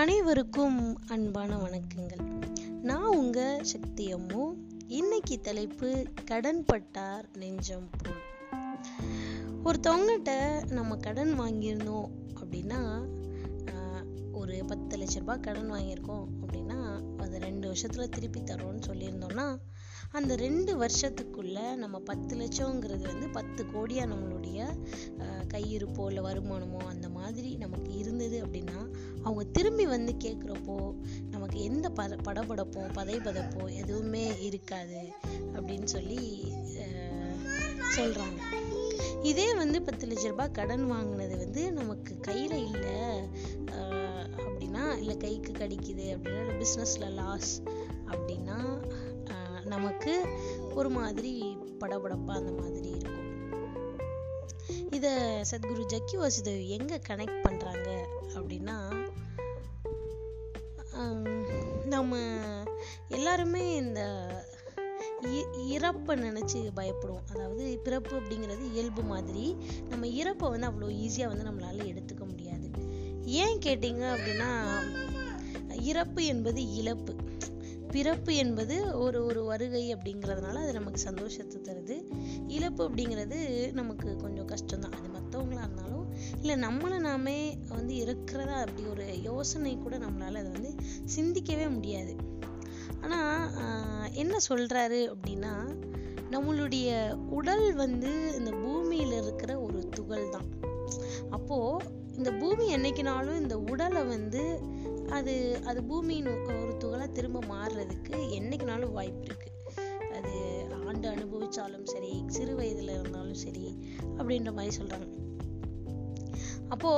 அனைவருக்கும் அன்பான வணக்கங்கள். நான் உங்க சக்தி அம்மு. இன்னைக்கு தலைப்பு கடன் பட்டார் நெஞ்சம் போல் ஒருத்தவங்ககிட்ட நம்ம கடன் வாங்கியிருந்தோம் அப்படின்னா ஆஹ், ஒரு பத்து லட்ச ரூபாய் கடன் வாங்கியிருக்கோம் அப்படின்னா அது ரெண்டு வருஷத்துல திருப்பி தரோம்னு சொல்லியிருந்தோம்னா அந்த ரெண்டு வருஷத்துக்குள்ள நம்ம பத்து லட்சங்கிறது வந்து பத்து கோடியா நம்மளுடைய கையிருப்போ இல்லை வருமானமோ அந்த மாதிரி நமக்கு இருந்தது அப்படின்னா அவங்க திரும்பி வந்து கேட்குறப்போ நமக்கு எந்த பத படபடப்போ பதைபதப்போ எதுவுமே இருக்காது அப்படின்னு சொல்லி சொல்கிறாங்க இதே வந்து பத்து லட்ச ரூபாய் கடன் வாங்கினது வந்து நமக்கு கையில் இல்லை. அப்படின்னா இல்லை கைக்கு கடிக்குது அப்படின்னா பிஸ்னஸில் லாஸ் அப்படின்னா நமக்கு ஒரு மாதிரி படபடப்பாக அந்த மாதிரி இருக்கும். இத சத்குரு ஜக்கி வாசுதேவ் எங்க கனெக்ட் பண்றாங்க அப்படின்னா நம்ம எல்லாருமே இந்த இ- இறப்பை நினச்சி பயப்படுவோம். அதாவது பிறப்பு அப்படிங்கிறது இயல்பு மாதிரி. நம்ம இறப்பை வந்து அவ்வளோ ஈஸியாக வந்து நம்மளால எடுத்துக்க முடியாது. ஏன் கேட்டீங்க அப்படின்னா இறப்பு என்பது இழப்பு. பிறப்பு என்பது ஒரு ஒரு வருகை அப்படிங்கிறதுனால அது நமக்கு சந்தோஷத்தை தருது. இழப்பு அப்படிங்கிறது நமக்கு கொஞ்சம் கஷ்டம்தான். அது மற்றவங்களா இருந்தாலும் இல்லை நம்மளை நாமே வந்து இருக்கிறதா அப்படி ஒரு யோசனை கூட நம்மளால அதை வந்து சிந்திக்கவே முடியாது. ஆனா ஆஹ், என்ன சொல்றாரு அப்படின்னா நம்மளுடைய உடல் வந்து இந்த பூமியில இருக்கிற ஒரு துகள் தான் அப்போ இந்த பூமி என்னைக்குனாலும் இந்த உடலை வந்து அது அது பூமியின் திரும்ப மாறுறதுக்கு என்னைக்குனாலும் வாய்ப்பு இருக்குது அது ஆண்டு அனுபவிச்சாலும் சரி சிறு வயதில் இருந்தாலும் சரி அப்படின்ற மாதிரி சொல்றாங்க. அப்போ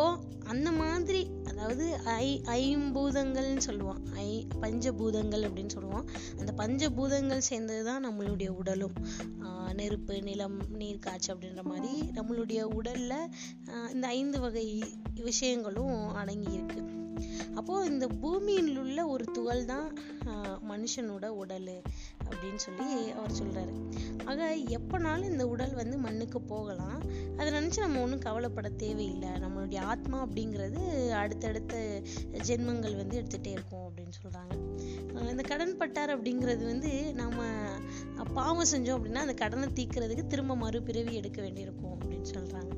அந்த மாதிரி அதாவது ஐ ஐம்பூதங்கள்னு சொல்லுவோம். ஐ பஞ்சபூதங்கள் அப்படின்னு சொல்லுவோம். அந்த பஞ்சபூதங்கள் சேர்ந்ததுதான் நம்மளுடைய உடலும். நெருப்பு நிலம் நீர் காற்று அப்படின்ற மாதிரி நம்மளுடைய உடல்ல இந்த ஐந்து வகை விஷயங்களும் அடங்கி இருக்குது அப்போது இந்த பூமியில் உள்ள ஒரு துகள் தான் மனுஷனோட உடல் அப்படின்னு சொல்லி அவர் சொல்கிறாரு ஆக எப்போனாலும் இந்த உடல் வந்து மண்ணுக்கு போகலாம். அதை நினச்சி நம்ம ஒன்றும் கவலைப்பட தேவையில்லை. நம்மளுடைய ஆத்மா அப்படிங்கிறது அடுத்தடுத்த ஜென்மங்கள் வந்து எடுத்துகிட்டே இருக்கும். அப்படின்னு சொல்கிறாங்க இந்த கடன் பட்டார் அப்படிங்கிறது வந்து நம்ம பாவம் செஞ்சோம் அப்படின்னா அந்த கடனை தீக்கிறதுக்கு திரும்ப மறுபிறவி எடுக்க வேண்டியிருக்கும் அப்படின்னு சொல்கிறாங்க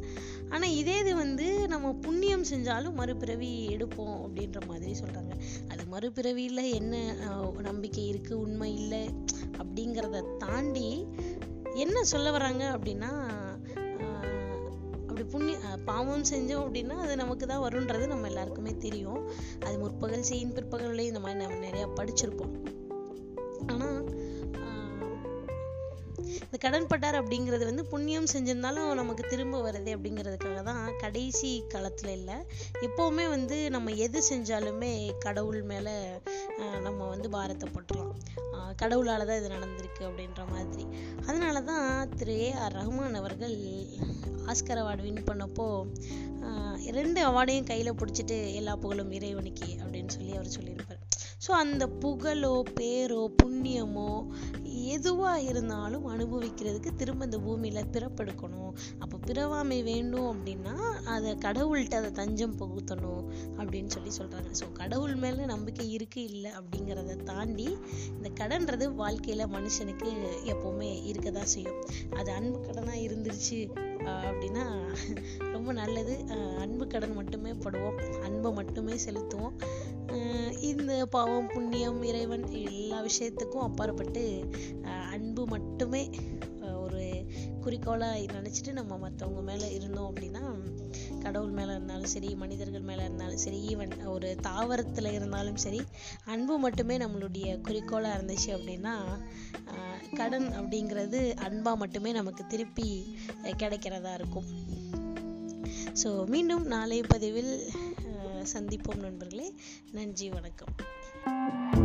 ஆனால் இதே இது வந்து நம்ம புண்ணியம் செஞ்சாலும் மறுபிறவி எடுப்போம் அப்படின்ற மாதிரி சொல்கிறாங்க அது மறுபிறவியில் என்ன நம்பிக்கை இருக்குது உண்மை இல்லை அப்படிங்கிறத தாண்டி என்ன சொல்ல வராங்க அப்படின்னா புண்ணிய பாவம் செஞ்சோம் அப்படின்னா அது நமக்கு தான் வரும்ன்றது நம்ம எல்லாருக்குமே தெரியும். அது முற்பகல் செய்யும் பிற்பகல்லையும் இந்த மாதிரி நம்ம நிறைய படிச்சிருப்போம். ஆனா இந்த கடன் பட்டார் அப்படிங்கிறது வந்து புண்ணியம் செஞ்சிருந்தாலும் நமக்கு திரும்ப வருது அப்படிங்கிறதுக்காக தான் கடைசி காலத்துல இல்லை. எப்பவுமே வந்து நம்ம எது செஞ்சாலுமே கடவுள் மேலே நம்ம வந்து பாரத்தை போட்டுடலாம் கடவுளால் கடவுளால தான் இது நடந்திருக்கு அப்படின்ற மாதிரி. அதனால தான் திரு ஏ ஆர் ரஹ்மான் அவர்கள் ஆஸ்கர் அவார்டு வின் பண்ணப்போ ரெண்டு அவார்டையும் கையில் பிடிச்சிட்டு எல்லா புகழும் இறைவனுக்கு அப்படின்னு சொல்லி அவர் சொல்லியிருப்பார். ஸோ அந்த புகழோ பேரோ எதுவா இருந்தாலும் அனுபவிக்கிறதுக்கு திரும்ப இந்த பூமியில பிறப்பெடுக்கணும். அப்போ பிறவாமை வேண்டும் அப்படின்னா அதை கடவுள்கிட்ட அதை தஞ்சம் புகுத்தணும் அப்படின்னு சொல்லி சொல்றாங்க. ஸோ கடவுள் மேல நம்பிக்கை இருக்கு இல்லை அப்படிங்கிறத தாண்டி இந்த கடன்றது வாழ்க்கையில மனுஷனுக்கு எப்பவுமே இருக்கதான் செய்யும். அது அன்பு கடனா இருந்துருச்சு அப்படின்னா ரொம்ப நல்லது. ஆஹ் அன்பு கடன் மட்டுமே படுவோம். அன்பை மட்டுமே செலுத்துவோம். ஆஹ் இந்த பாவம் புண்ணியம் இறைவன் எல்லா விஷயத்துக்கும் அப்பாற்பட்டு அன்பு மட்டுமே குறிக்கோளாக நினச்சிட்டு நம்ம மற்றவங்க மேலே இருந்தோம் அப்படின்னா கடவுள் மேலே இருந்தாலும் சரி மனிதர்கள் மேலே இருந்தாலும் சரி ஈவன் ஒரு தாவரத்தில் இருந்தாலும் சரி அன்பு மட்டுமே நம்மளுடைய குறிக்கோளாக இருந்துச்சு அப்படின்னா கடன் அப்படிங்கிறது அன்பாக மட்டுமே நமக்கு திருப்பி கிடைக்கிறதா இருக்கும். ஸோ மீண்டும் நாளைய பதிவில் சந்திப்போம் நண்பர்களே. நன்றி வணக்கம்.